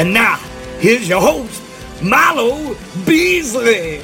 And now, here's your host, Milo Beasley.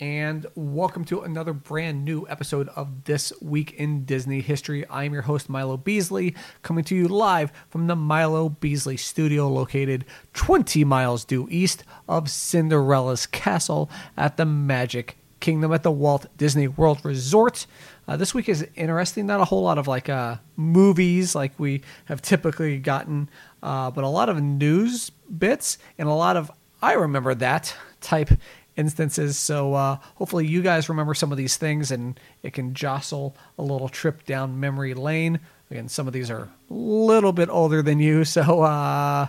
and welcome to another brand new episode of This Week in Disney History. I'm your host, Milo Beasley, coming to you live from the Milo Beasley studio located 20 miles due east of Cinderella's Castle at the Magic Kingdom at the Walt Disney World Resort. Uh, this week is interesting. Not a whole lot of like uh, movies like we have typically gotten, uh, but a lot of news bits and a lot of I remember that type instances. So uh, hopefully you guys remember some of these things and it can jostle a little trip down memory lane. Again, some of these are a little bit older than you, so uh,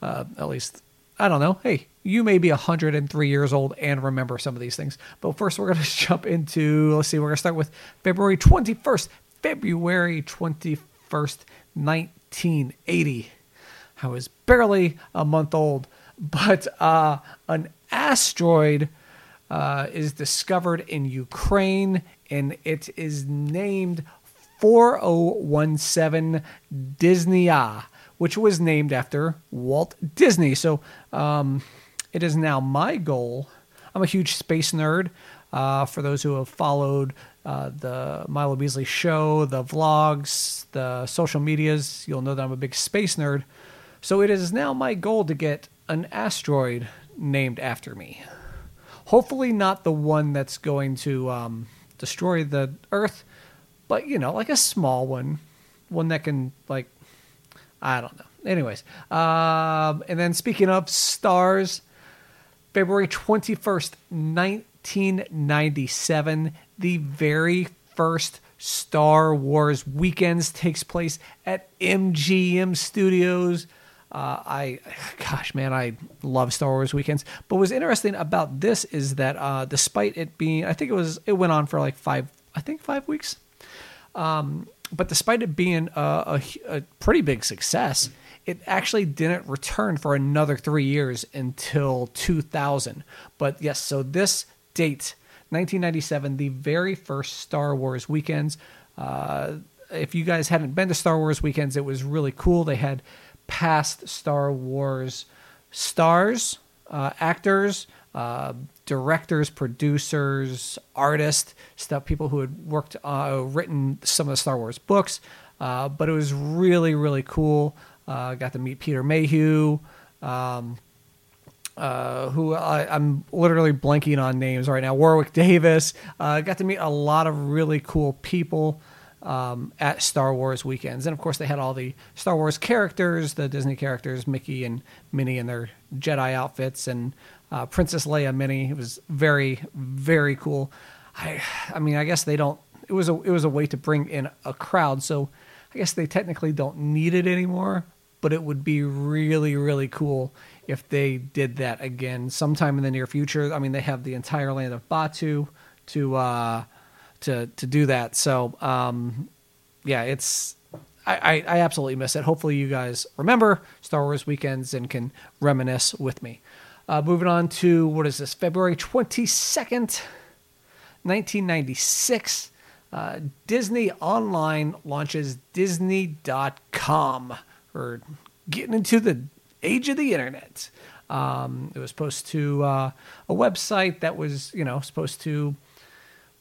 uh, at least I don't know. Hey, you may be 103 years old and remember some of these things. But first, we're going to jump into, let's see, we're going to start with February 21st. February 21st, 1980. I was barely a month old, but uh, an asteroid uh, is discovered in Ukraine and it is named 4017 Disneya, which was named after Walt Disney. So um, it is now my goal. I'm a huge space nerd. Uh, for those who have followed uh, the Milo Beasley show, the vlogs, the social medias, you'll know that I'm a big space nerd. So it is now my goal to get an asteroid named after me. Hopefully, not the one that's going to um, destroy the Earth, but you know, like a small one, one that can like, I don't know. Anyways, um, and then speaking of stars, February twenty first, nineteen ninety seven, the very first Star Wars weekends takes place at MGM Studios. Uh, I, gosh, man, I love Star Wars weekends. But what's interesting about this is that uh, despite it being, I think it was, it went on for like five, I think five weeks. Um, but despite it being a, a, a, pretty big success, it actually didn't return for another three years until 2000. But yes, so this date, 1997, the very first Star Wars weekends. Uh, if you guys hadn't been to Star Wars weekends, it was really cool. They had past Star Wars stars, uh, actors, uh, directors, producers, artists, stuff, people who had worked, uh, written some of the Star Wars books. Uh, but it was really, really cool. Uh, got to meet Peter Mayhew, um, uh, who I, am literally blanking on names right now. Warwick Davis. got to meet a lot of really cool people um, at Star Wars weekends. And of course, they had all the Star Wars characters, the Disney characters, Mickey and Minnie in their Jedi outfits, and uh, Princess Leia Minnie. It was very, very cool. I, I mean, I guess they don't. It was a, it was a way to bring in a crowd. So I guess they technically don't need it anymore. But it would be really, really cool if they did that again sometime in the near future. I mean, they have the entire land of Batuu to. Uh, to to do that. So um, yeah, it's I, I, I absolutely miss it. Hopefully you guys remember Star Wars weekends and can reminisce with me. Uh, moving on to what is this? February twenty second, nineteen ninety six. Uh, Disney Online launches Disney.com or getting into the age of the internet. Um, it was supposed to uh, a website that was you know supposed to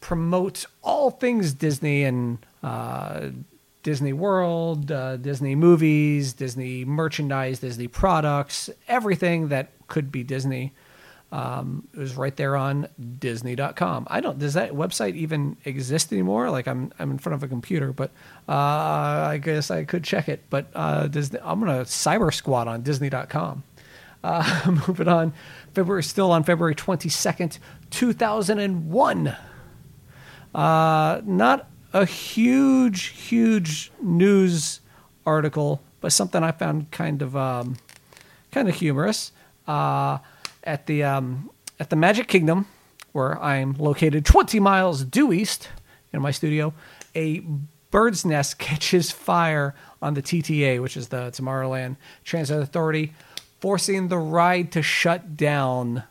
promote all things Disney and uh, Disney World, uh, Disney movies, Disney merchandise, Disney products, everything that could be Disney. Um, it was right there on Disney.com. I don't. Does that website even exist anymore? Like I'm, I'm in front of a computer, but uh, I guess I could check it. But uh, Disney, I'm gonna cyber squat on Disney.com. Uh, moving on, February still on February 22nd, 2001. Uh, not a huge, huge news article, but something I found kind of um, kind of humorous. Uh, at the um, at the Magic Kingdom, where I'm located 20 miles due east in my studio, a bird's nest catches fire on the TTA, which is the Tomorrowland Transit Authority, forcing the ride to shut down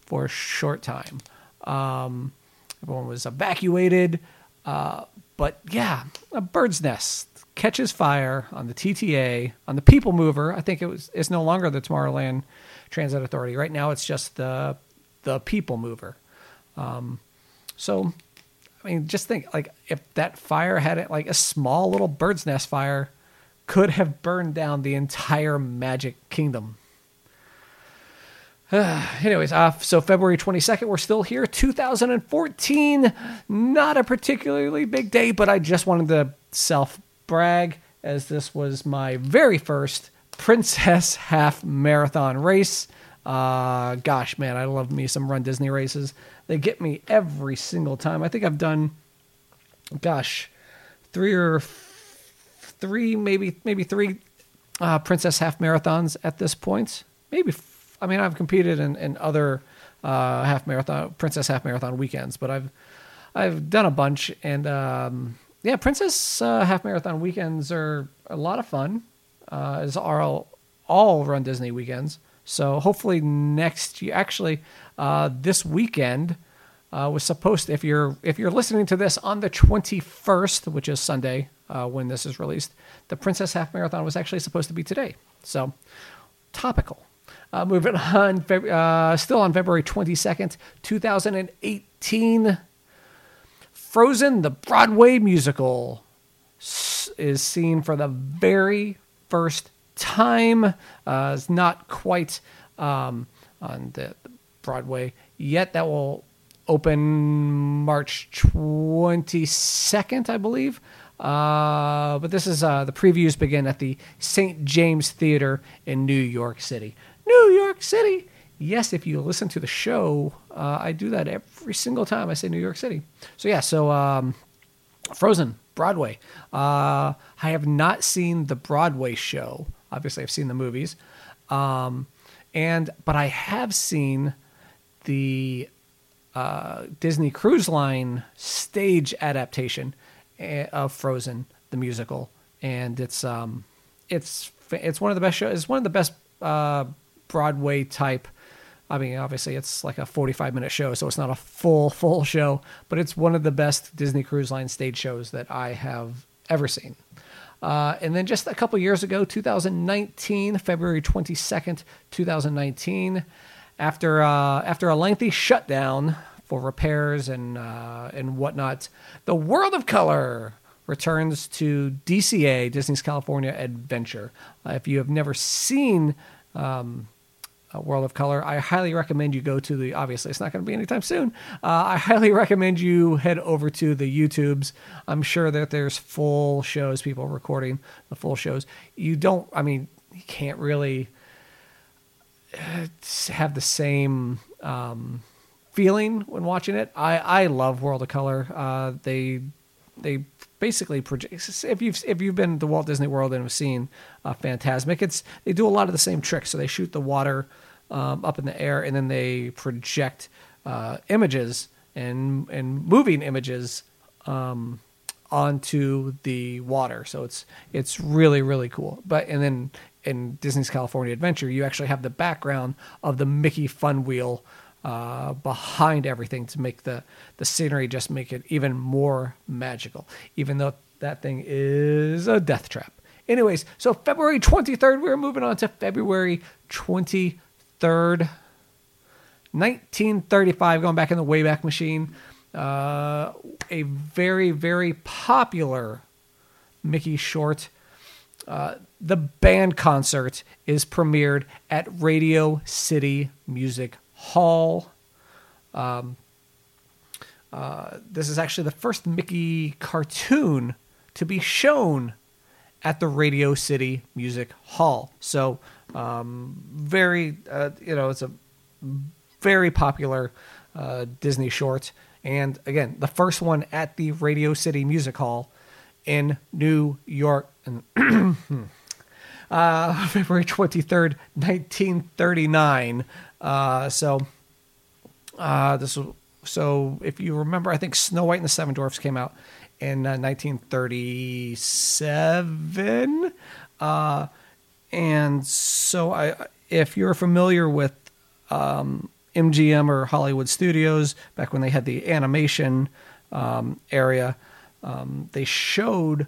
for a short time. Um, Everyone was evacuated. Uh, but yeah, a bird's nest catches fire on the TTA on the People Mover. I think it was it's no longer the Tomorrowland Transit Authority. Right now, it's just the the People Mover. Um, so, I mean, just think like if that fire had like a small little bird's nest fire could have burned down the entire Magic Kingdom. anyways, uh, so February 22nd, we're still here. 2014, not a particularly big day, but I just wanted to self brag as this was my very first Princess Half Marathon race. Uh, gosh, man, I love me some Run Disney races. They get me every single time. I think I've done, gosh, three or f- three, maybe maybe three uh, Princess Half Marathons at this point. Maybe I mean, I've competed in, in other uh, half marathon, Princess half marathon weekends, but I've I've done a bunch, and um, yeah, Princess uh, half marathon weekends are a lot of fun. Uh, as are all, all Run Disney weekends. So hopefully next year, actually, uh, this weekend uh, was supposed. To, if you're if you're listening to this on the 21st, which is Sunday uh, when this is released, the Princess Half Marathon was actually supposed to be today. So topical. Uh, moving on, uh, still on February 22nd, 2018, Frozen, the Broadway musical, is seen for the very first time. Uh, it's not quite um, on the Broadway yet. That will open March 22nd, I believe. Uh, but this is uh, the previews begin at the St. James Theater in New York City. New York City. Yes, if you listen to the show, uh, I do that every single time I say New York City. So yeah, so um, Frozen Broadway. Uh, I have not seen the Broadway show. Obviously, I've seen the movies, um, and but I have seen the uh, Disney Cruise Line stage adaptation eh, of Frozen the musical, and it's um, it's it's one of the best shows. It's one of the best uh, Broadway type. I mean, obviously, it's like a 45 minute show, so it's not a full, full show, but it's one of the best Disney Cruise Line stage shows that I have ever seen. Uh, and then just a couple years ago, 2019, February 22nd, 2019, after uh, after a lengthy shutdown for repairs and uh, and whatnot, the World of Color returns to DCA, Disney's California Adventure. Uh, if you have never seen um, uh, World of Color, I highly recommend you go to the. Obviously, it's not going to be anytime soon. Uh, I highly recommend you head over to the YouTubes. I'm sure that there's full shows, people recording the full shows. You don't. I mean, you can't really uh, have the same um, feeling when watching it. I I love World of Color. Uh, they they basically project if you've if you've been to Walt Disney World and have seen uh, Fantasmic, it's they do a lot of the same tricks. So they shoot the water um, up in the air and then they project uh, images and and moving images um, onto the water. So it's it's really really cool. But and then in Disney's California Adventure, you actually have the background of the Mickey Fun Wheel uh, behind everything to make the the scenery just make it even more magical. Even though that thing is a death trap. Anyways, so February 23rd, we're moving on to February 23rd, 1935, going back in the Wayback Machine. Uh, a very, very popular Mickey short. Uh, the band concert is premiered at Radio City Music Hall. Um, uh, this is actually the first Mickey cartoon to be shown at the Radio City Music Hall. So, um, very, uh, you know, it's a very popular uh, Disney short. And again, the first one at the Radio City Music Hall in New York. uh, February 23rd, 1939. Uh, so, uh, this was, so if you remember, I think Snow White and the Seven Dwarfs came out in uh, 1937. Uh, and so I, if you're familiar with um, MGM or Hollywood Studios, back when they had the animation um, area, um, they showed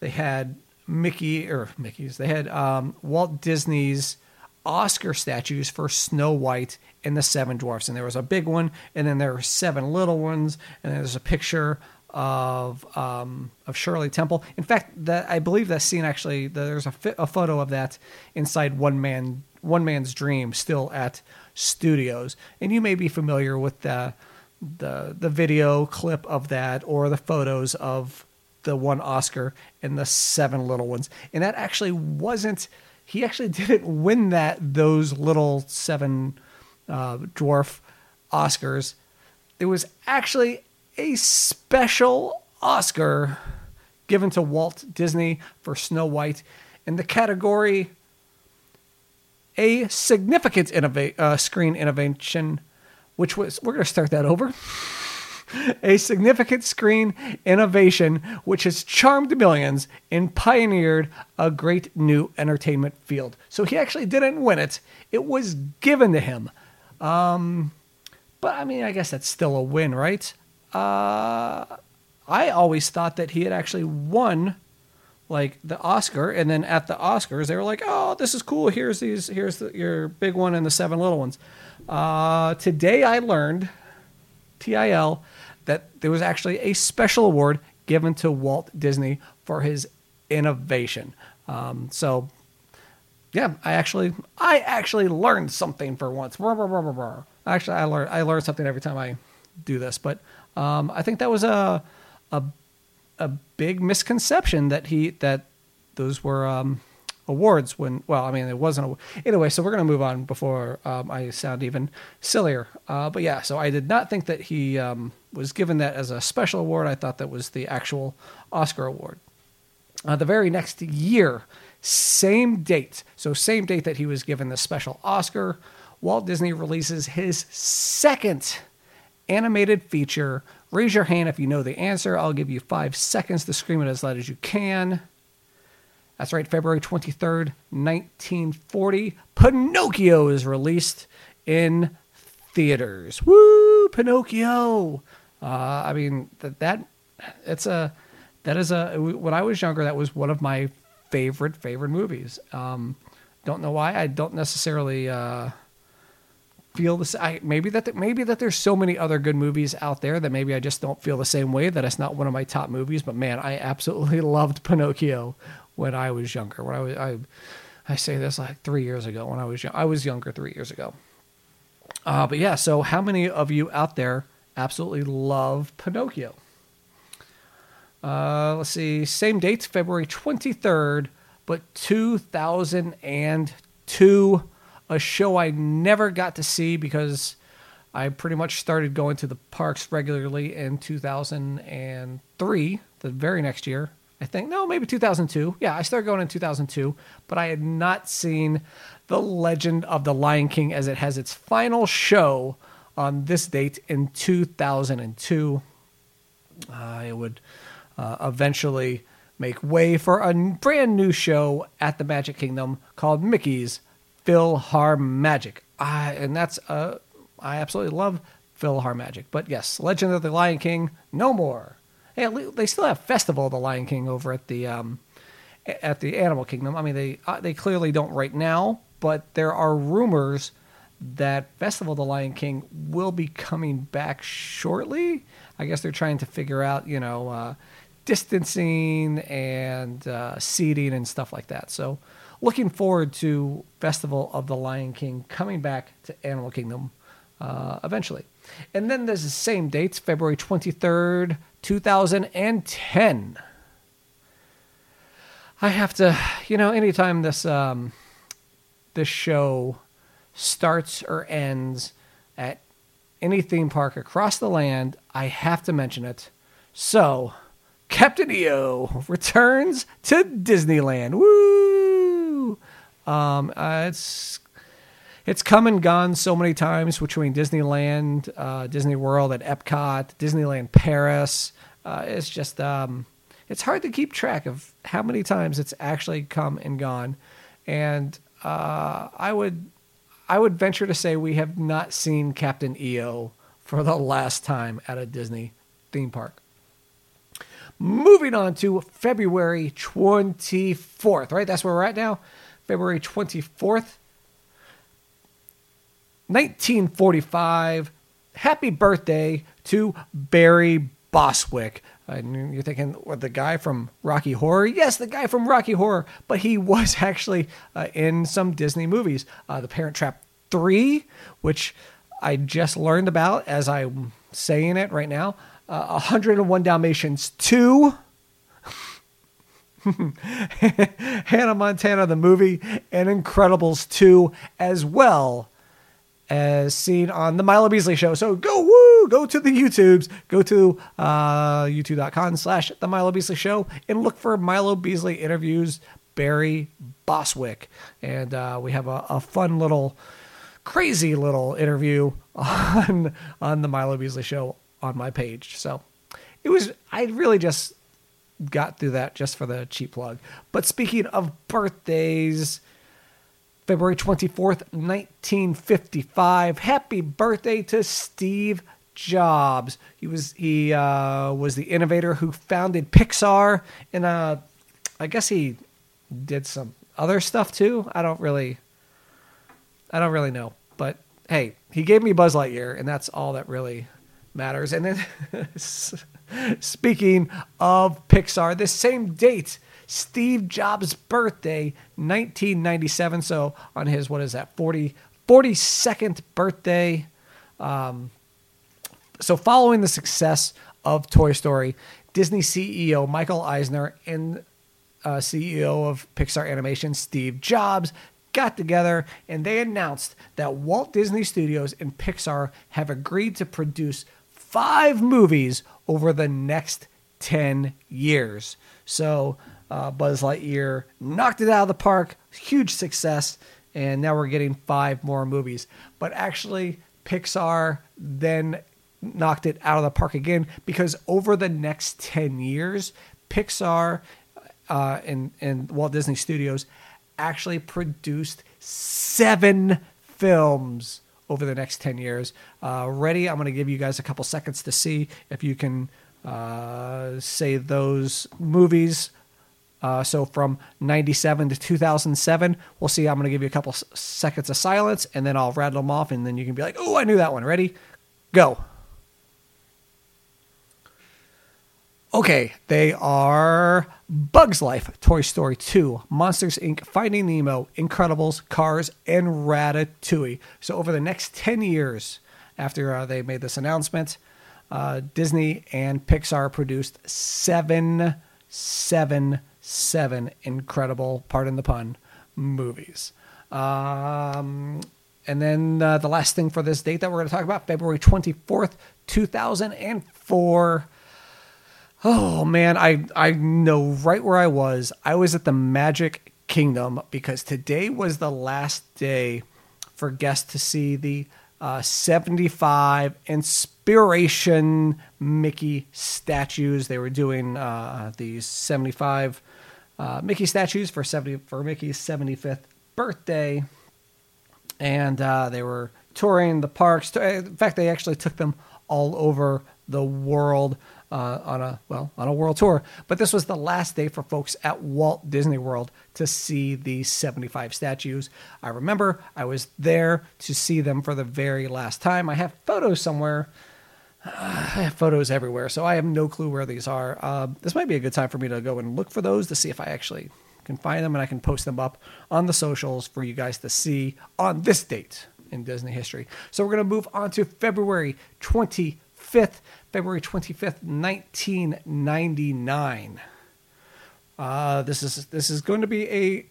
they had Mickey or Mickey's. They had um, Walt Disney's Oscar statues for Snow White and the Seven Dwarfs, and there was a big one, and then there were seven little ones, and there's a picture of um, of Shirley Temple. In fact, that I believe that scene actually there's a, fi- a photo of that inside one man one man's dream, still at studios, and you may be familiar with the the the video clip of that or the photos of the one Oscar and the seven little ones, and that actually wasn't. He actually didn't win that those little seven uh, dwarf Oscars. It was actually a special Oscar given to Walt Disney for Snow White in the category a significant innova- uh, screen innovation, which was, we're going to start that over. a significant screen innovation which has charmed millions and pioneered a great new entertainment field. So he actually didn't win it, it was given to him. Um, but I mean, I guess that's still a win, right? Uh, I always thought that he had actually won like the Oscar, and then at the Oscars they were like, "Oh, this is cool. Here's these. Here's the, your big one and the seven little ones." Uh, today I learned, TIL, that there was actually a special award given to Walt Disney for his innovation. Um, so, yeah, I actually I actually learned something for once. Actually, I learned I learned something every time I do this, but um, I think that was a a a big misconception that he that those were um, awards when well I mean it wasn't a, anyway. So we're gonna move on before um, I sound even sillier. Uh, but yeah, so I did not think that he um, was given that as a special award. I thought that was the actual Oscar award. Uh, the very next year, same date, so same date that he was given the special Oscar, Walt Disney releases his second animated feature. Raise your hand if you know the answer. I'll give you five seconds to scream it as loud as you can. That's right, February 23rd, 1940. Pinocchio is released in theaters. Woo, Pinocchio! Uh, I mean, that, that it's a that is a when I was younger, that was one of my favorite favorite movies. Um, don't know why. I don't necessarily uh, feel this. I maybe that maybe that there's so many other good movies out there that maybe I just don't feel the same way. That it's not one of my top movies. But man, I absolutely loved Pinocchio when I was younger. When I was I, I say this like three years ago when I was young. I was younger three years ago. Uh, but yeah, so how many of you out there absolutely love Pinocchio? Uh, let's see, same dates, February 23rd, but 2002 a show I never got to see because I pretty much started going to the parks regularly in 2003, the very next year. I think, no, maybe 2002. Yeah, I started going in 2002, but I had not seen The Legend of the Lion King as it has its final show on this date in 2002. Uh, it would uh, eventually make way for a brand new show at the Magic Kingdom called Mickey's PhilharMagic. I, and that's uh, I absolutely love PhilharMagic. But yes, Legend of the Lion King, no more. Hey, they still have Festival of the Lion King over at the um, at the Animal Kingdom. I mean, they uh, they clearly don't right now, but there are rumors that Festival of the Lion King will be coming back shortly. I guess they're trying to figure out, you know, uh, distancing and uh, seating and stuff like that. So looking forward to Festival of the Lion King coming back to Animal Kingdom uh, eventually. And then there's the same dates, February 23rd, 2010. I have to, you know, anytime this um, this show starts or ends at any theme park across the land, I have to mention it. So, Captain EO returns to Disneyland. Woo! Um, uh, it's it's come and gone so many times between Disneyland, uh, Disney World at Epcot, Disneyland Paris. Uh, it's just um, it's hard to keep track of how many times it's actually come and gone, and uh, I would I would venture to say we have not seen Captain EO for the last time at a Disney theme park. moving on to February 24th, right? That's where we're at now. February 24th, 1945. Happy birthday to Barry Bostwick. And you're thinking, what, the guy from Rocky Horror? Yes, the guy from Rocky Horror, but he was actually uh, in some Disney movies. Uh, the Parent Trap 3, which I just learned about as I'm saying it right now. Uh, 101 Dalmatians 2. Hannah Montana, the movie, and Incredibles 2 as well as seen on the Milo Beasley show. So go woo, go to the YouTubes, go to uh, youtube.com slash the Milo Beasley show and look for Milo Beasley interviews Barry Bostwick. And uh, we have a, a, fun little, crazy little interview on on the Milo Beasley show on my page. So it was I really just got through that just for the cheap plug. But speaking of birthdays, February 24th, 1955. Happy birthday to Steve Jobs. He was he uh, was the innovator who founded Pixar, and uh, I guess he did some other stuff too. I don't really, I don't really know, but hey, he gave me Buzz Lightyear, and that's all that really matters. And then, speaking of Pixar, this same date Steve Jobs' birthday, 1997. So on his, what is that, 40, 42nd birthday. Um, so following the success of Toy Story, Disney CEO Michael Eisner and uh, CEO of Pixar Animation, Steve Jobs, got together and they announced that Walt Disney Studios and Pixar have agreed to produce five movies over the next 10 years. So uh, Buzz Lightyear knocked it out of the park, huge success, and now we're getting five more movies. But actually, Pixar then knocked it out of the park again because over the next 10 years, Pixar uh, and, and Walt Disney Studios actually produced seven films over the next 10 years. Uh, ready? I'm going to give you guys a couple seconds to see if you can uh, say those movies uh, so from 97 to 2007, we'll see. I'm going to give you a couple seconds of silence and then I'll rattle them off and then you can be like, oh, I knew that one. Ready? Go. Okay, they are Bugs Life, Toy Story 2, Monsters Inc., Finding Nemo, Incredibles, Cars, and Ratatouille. So over the next 10 years after uh, they made this announcement, uh, Disney and Pixar produced seven, seven seven incredible, pardon the pun, movies. Um, and then uh, the last thing for this date that we're going to talk about, February 24th, 2004. Oh man, I, I know right where I was. I was at the Magic Kingdom because today was the last day for guests to see the uh, 75 inspiration Mickey statues. They were doing uh, these 75 uh, Mickey statues for 70 for Mickey's 75th birthday, and uh, they were touring the parks. In fact, they actually took them all over the world uh, on a well on a world tour. But this was the last day for folks at Walt Disney World to see these 75 statues. I remember I was there to see them for the very last time. I have photos somewhere I have photos everywhere, so I have no clue where these are. Uh, this might be a good time for me to go and look for those to see if I actually can find them and I can post them up on the socials for you guys to see on this date in Disney history. So we're going to move on to February 25th, February 25th, 1999. Uh, this is this is going to be a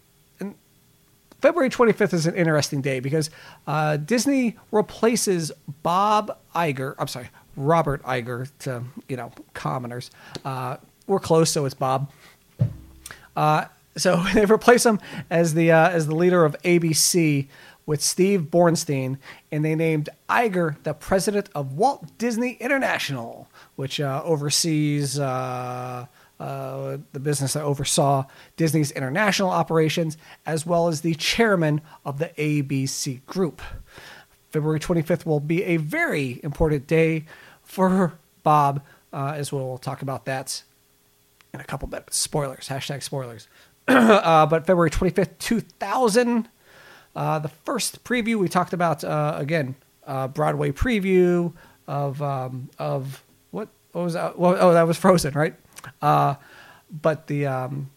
February 25th is an interesting day because uh, Disney replaces Bob Iger. I'm sorry, Robert Iger to you know commoners. Uh, we're close, so it's Bob. Uh, so they replace him as the uh, as the leader of ABC with Steve Bornstein, and they named Iger the president of Walt Disney International, which uh, oversees. Uh, uh, the business that oversaw Disney's international operations, as well as the chairman of the ABC Group. February 25th will be a very important day for Bob, uh, as we'll talk about that in a couple minutes. Spoilers, hashtag spoilers. uh, but February 25th, 2000, uh, the first preview we talked about, uh, again, uh, Broadway preview of, um, of what, what was that? Well, oh, that was Frozen, right? Uh, but the um,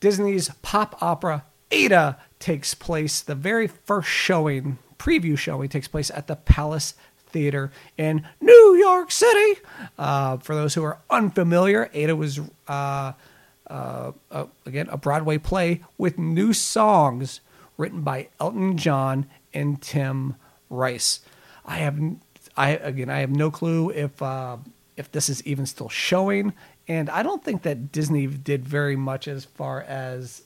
Disney's pop opera Aida takes place, the very first showing, preview showing takes place at the Palace Theater in New York City. Uh, for those who are unfamiliar, Aida was, uh, uh, uh, again, a Broadway play with new songs written by Elton John and Tim Rice. I have, I again, I have no clue if uh, if this is even still showing, and I don't think that Disney did very much as far as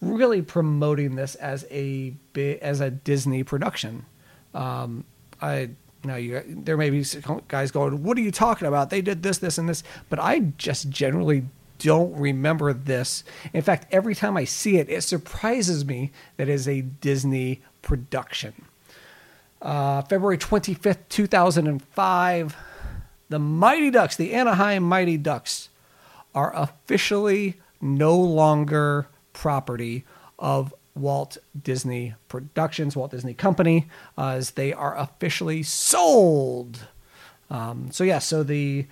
really promoting this as a as a Disney production. Um, I now you there may be guys going, "What are you talking about? They did this, this, and this," but I just generally don't remember this. In fact, every time I see it, it surprises me that it is a Disney production. Uh, February 25th, 2005, the Mighty Ducks, the Anaheim Mighty Ducks, are officially no longer property of Walt Disney Productions, Walt Disney Company, uh, as they are officially sold. Um, so yeah, so the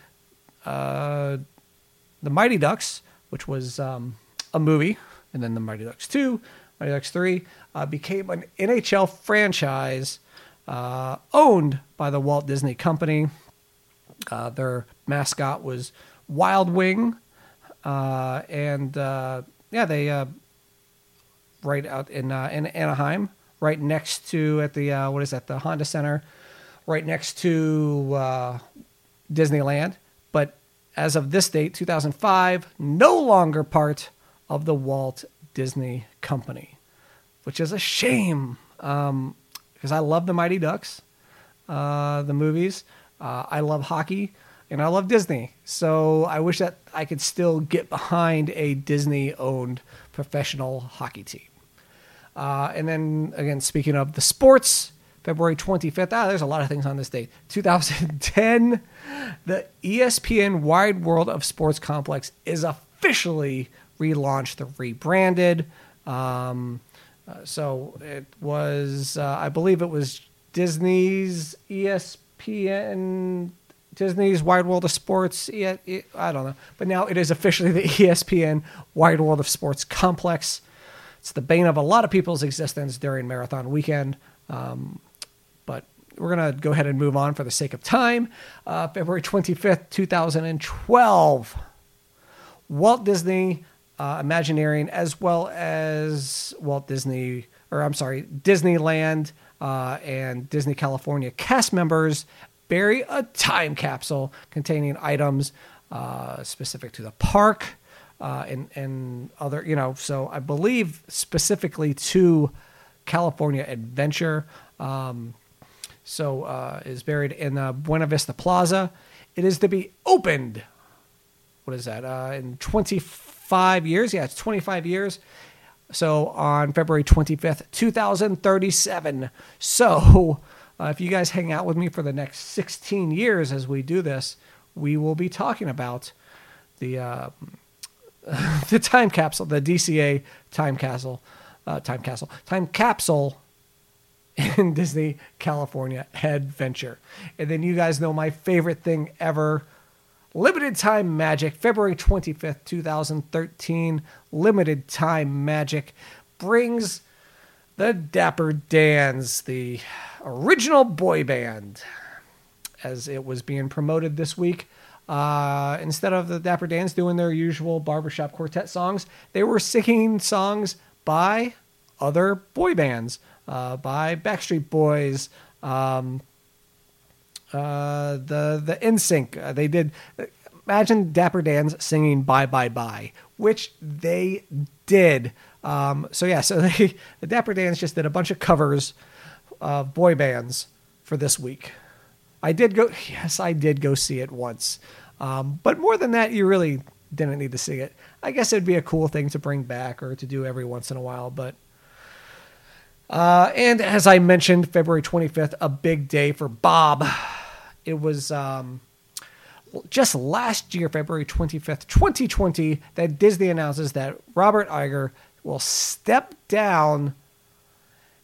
uh, the Mighty Ducks, which was um, a movie, and then the Mighty Ducks Two, Mighty Ducks Three, uh, became an NHL franchise uh, owned by the Walt Disney Company. Uh, their mascot was Wild Wing, uh, and yeah, they uh, right out in uh, in Anaheim, right next to at the uh, what is that the Honda Center, right next to uh, Disneyland. But as of this date, 2005, no longer part of the Walt Disney Company, which is a shame because um, I love the Mighty Ducks, uh, the movies. Uh, I love hockey and I love Disney. So I wish that I could still get behind a Disney owned professional hockey team. Uh, and then again, speaking of the sports, February 25th, ah, there's a lot of things on this date. 2010, the ESPN Wide World of Sports Complex is officially relaunched, the rebranded. Um, uh, so it was, uh, I believe it was Disney's ESPN Disney's Wide World of Sports. I don't know, but now it is officially the ESPN Wide World of Sports complex. It's the bane of a lot of people's existence during marathon weekend. Um, we're gonna go ahead and move on for the sake of time. Uh, February twenty fifth, two thousand and twelve. Walt Disney uh, Imagineering, as well as Walt Disney, or I'm sorry, Disneyland uh, and Disney California cast members bury a time capsule containing items uh, specific to the park uh, and, and other, you know, so I believe specifically to California Adventure. Um, so uh, is buried in the Buena Vista Plaza. It is to be opened. What is that? Uh, in 25 years? Yeah, it's 25 years. So on February 25th, 2037. So uh, if you guys hang out with me for the next 16 years as we do this, we will be talking about the uh, the time capsule, the DCA time capsule, uh, time capsule, time capsule in Disney California Adventure. And then you guys know my favorite thing ever. Limited Time Magic, February 25th, 2013. Limited Time Magic brings the Dapper Dans, the original boy band, as it was being promoted this week. Uh, instead of the Dapper Dans doing their usual barbershop quartet songs, they were singing songs by other boy bands, uh, by Backstreet Boys, um, uh, the the NSYNC. Uh, they did. Imagine Dapper Dans singing "Bye Bye Bye," which they did. Um, so yeah, so they, the Dapper Dans just did a bunch of covers of boy bands for this week. I did go, yes, I did go see it once. Um, but more than that, you really didn't need to see it. I guess it'd be a cool thing to bring back or to do every once in a while. But, uh, and as I mentioned, February 25th, a big day for Bob. It was um, just last year, February 25th, 2020, that Disney announces that Robert Iger will step down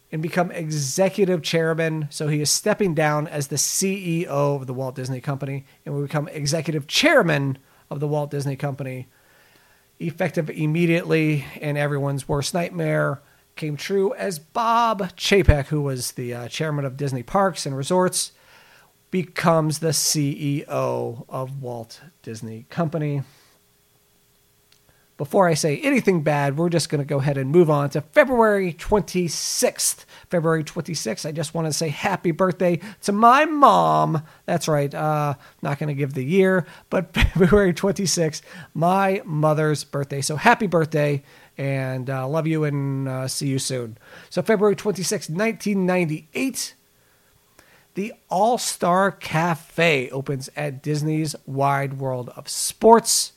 and become executive chairman. So he is stepping down as the CEO of the Walt Disney Company and will become executive chairman of the Walt Disney Company, effective immediately. And everyone's worst nightmare came true as Bob Chapek, who was the uh, chairman of Disney Parks and Resorts, becomes the CEO of Walt Disney Company before I say anything bad, we're just going to go ahead and move on to February 26th. February 26th, I just want to say happy birthday to my mom. That's right, uh, not going to give the year, but February 26th, my mother's birthday. So happy birthday and uh, love you and uh, see you soon. So February 26th, 1998. The All Star Cafe opens at Disney's Wide World of Sports.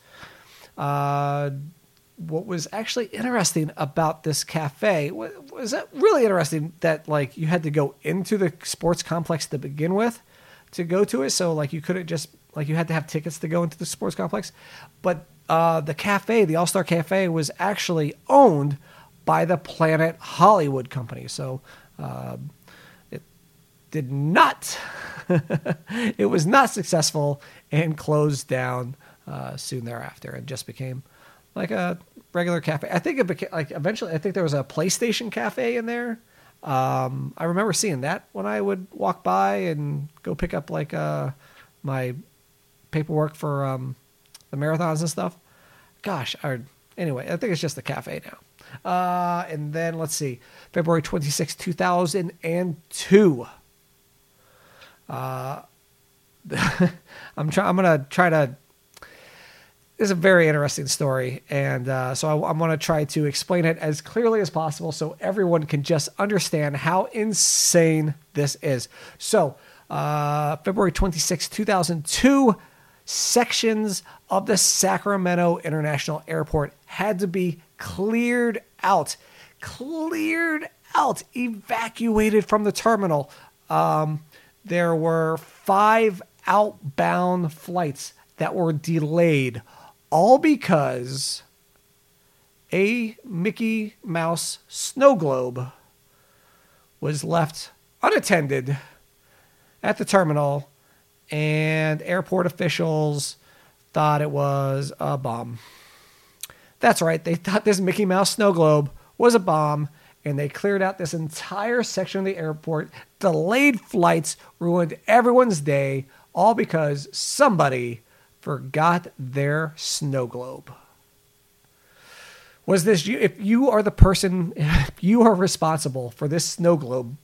Uh, what was actually interesting about this cafe was that really interesting that like you had to go into the sports complex to begin with to go to it. So like you couldn't just like you had to have tickets to go into the sports complex. But uh, the cafe, the All Star Cafe, was actually owned by the Planet Hollywood company. So uh, it did not. it was not successful and closed down uh, soon thereafter and just became like a regular cafe. I think it became like eventually. I think there was a PlayStation cafe in there. Um, I remember seeing that when I would walk by and go pick up like uh, my paperwork for um, the marathons and stuff. Gosh, I, anyway, I think it's just the cafe now. Uh, and then let's see, February 26, 2002. Uh, I'm trying. I'm gonna try to This is a very interesting story, and uh, so I, going to try to explain it as clearly as possible so everyone can just understand how insane this is. So, uh, February 26, 2002, sections of the Sacramento International Airport had to be cleared out, cleared out, evacuated from the terminal. Um, there were five outbound flights that were delayed all because a Mickey Mouse snow globe was left unattended at the terminal, and airport officials thought it was a bomb. That's right, they thought this Mickey Mouse snow globe was a bomb, and they cleared out this entire section of the airport, delayed flights, ruined everyone's day, all because somebody forgot their snow globe. Was this you? If you are the person, you are responsible for this snow globe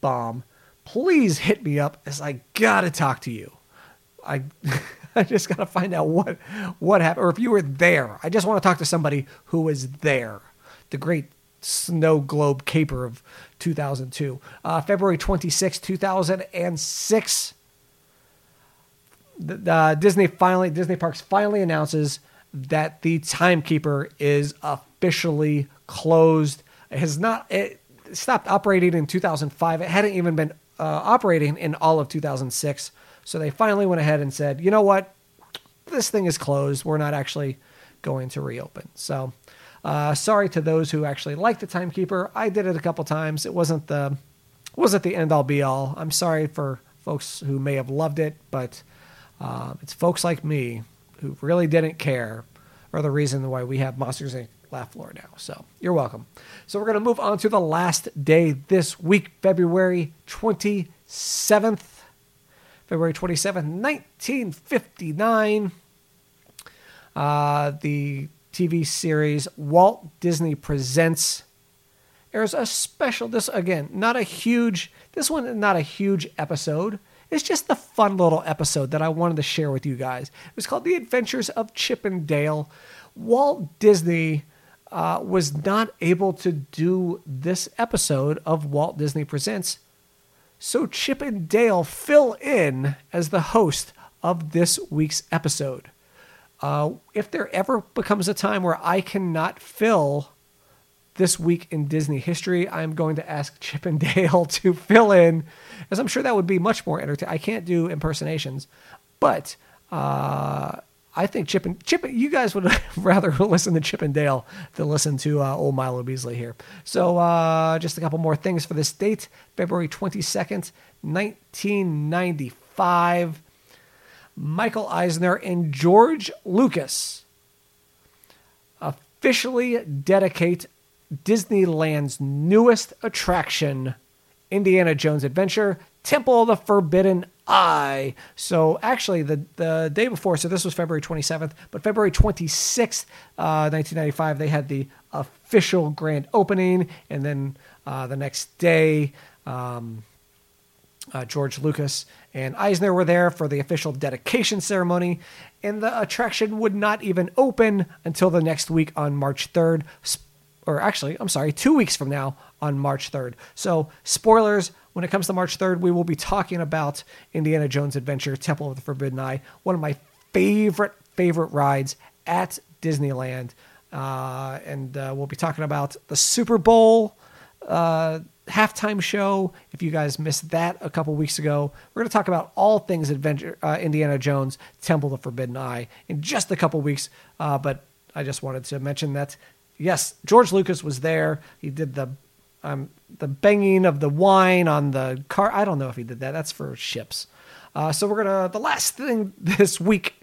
bomb, please hit me up as I gotta talk to you. I, I just gotta find out what what happened, or if you were there. I just want to talk to somebody who was there. The great snow globe caper of 2002, uh, February 26, 2006 uh, Disney finally Disney Parks finally announces that the timekeeper is officially closed. It has not it stopped operating in 2005. It hadn't even been uh, operating in all of 2006. So they finally went ahead and said, you know what, this thing is closed. We're not actually going to reopen. So uh, sorry to those who actually like the timekeeper. I did it a couple times. It wasn't the wasn't the end all be all. I'm sorry for folks who may have loved it, but uh, it's folks like me who really didn't care are the reason why we have Monsters Inc. Laugh Floor now. So you're welcome. So we're going to move on to the last day this week, February 27th. February 27th, 1959. Uh, the TV series Walt Disney Presents airs a special, this again, not a huge, this one, not a huge episode. It's just a fun little episode that I wanted to share with you guys. It was called The Adventures of Chip and Dale. Walt Disney uh, was not able to do this episode of Walt Disney Presents, so Chip and Dale fill in as the host of this week's episode. Uh, if there ever becomes a time where I cannot fill this week in Disney history, I'm going to ask Chip and Dale to fill in, as I'm sure that would be much more entertaining. I can't do impersonations, but uh, I think Chip and Chip, you guys would rather listen to Chip and Dale than listen to uh, old Milo Beasley here. So uh, just a couple more things for this date, February 22nd, 1995. Michael Eisner and George Lucas officially dedicate Disneyland's newest attraction, Indiana Jones Adventure, Temple of the Forbidden Eye. So actually, the the day before, so this was February 27th, but February 26th, uh, 1995, they had the official grand opening, and then uh, the next day. Um, uh, George Lucas and Eisner were there for the official dedication ceremony, and the attraction would not even open until the next week on March 3rd, or actually, I'm sorry, two weeks from now on March 3rd. So, spoilers when it comes to March 3rd, we will be talking about Indiana Jones Adventure Temple of the Forbidden Eye, one of my favorite, favorite rides at Disneyland. Uh, and uh, we'll be talking about the Super Bowl uh, halftime show. If you guys missed that a couple weeks ago, we're going to talk about all things Adventure uh, Indiana Jones Temple of the Forbidden Eye in just a couple weeks. Uh, but I just wanted to mention that yes, George Lucas was there. He did the um, the banging of the wine on the car. I don't know if he did that. That's for ships. Uh, so we're gonna the last thing this week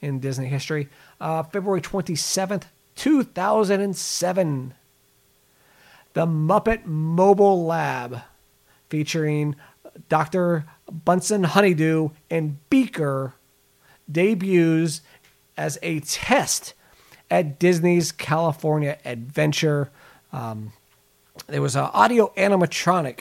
in Disney history, uh, February twenty seventh, two thousand and seven. The Muppet Mobile Lab, featuring Dr. Bunsen Honeydew and Beaker, debuts as a test at Disney's California Adventure. Um, there was an audio animatronic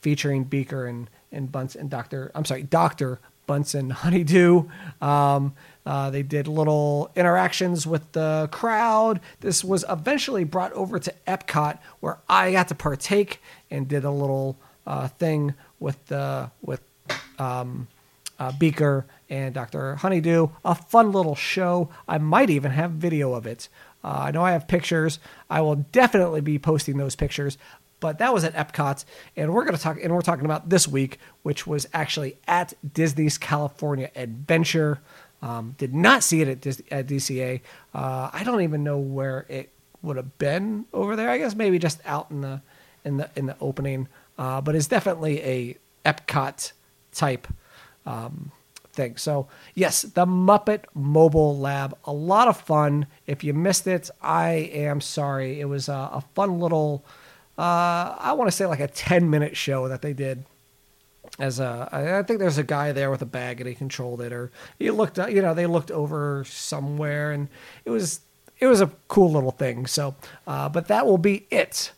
featuring Beaker and and Bunsen and Doctor. I'm sorry, Doctor Bunsen Honeydew. Um, uh, they did little interactions with the crowd. This was eventually brought over to Epcot, where I got to partake and did a little uh, thing with the with um, uh, Beaker and Dr. Honeydew. A fun little show. I might even have video of it. Uh, I know I have pictures. I will definitely be posting those pictures. But that was at Epcot, and we're going to talk. And we're talking about this week, which was actually at Disney's California Adventure. Um, did not see it at, Dis- at DCA. Uh, I don't even know where it would have been over there. I guess maybe just out in the in the in the opening. Uh, but it's definitely a Epcot type um, thing. So, yes, the Muppet Mobile Lab, a lot of fun. If you missed it, I am sorry. It was a, a fun little, uh, I want to say like a 10 minute show that they did. As a, I think there's a guy there with a bag and he controlled it, or he looked, you know, they looked over somewhere, and it was, it was a cool little thing. So, uh, but that will be it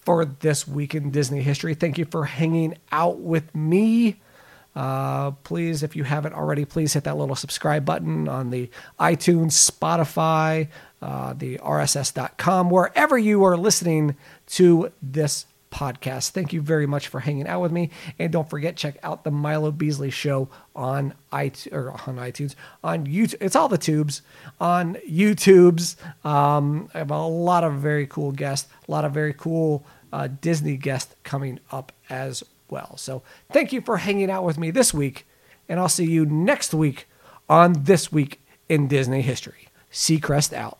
for this week in Disney history. Thank you for hanging out with me. Uh, please, if you haven't already, please hit that little subscribe button on the iTunes, Spotify, uh, the RSS.com, wherever you are listening to this podcast. Thank you very much for hanging out with me. And don't forget, check out the Milo Beasley show on iTunes, or on iTunes, on YouTube. It's all the tubes on YouTube's. Um, I have a lot of very cool guests, a lot of very cool uh, Disney guests coming up as well. So thank you for hanging out with me this week, and I'll see you next week on This Week in Disney History. Seacrest out.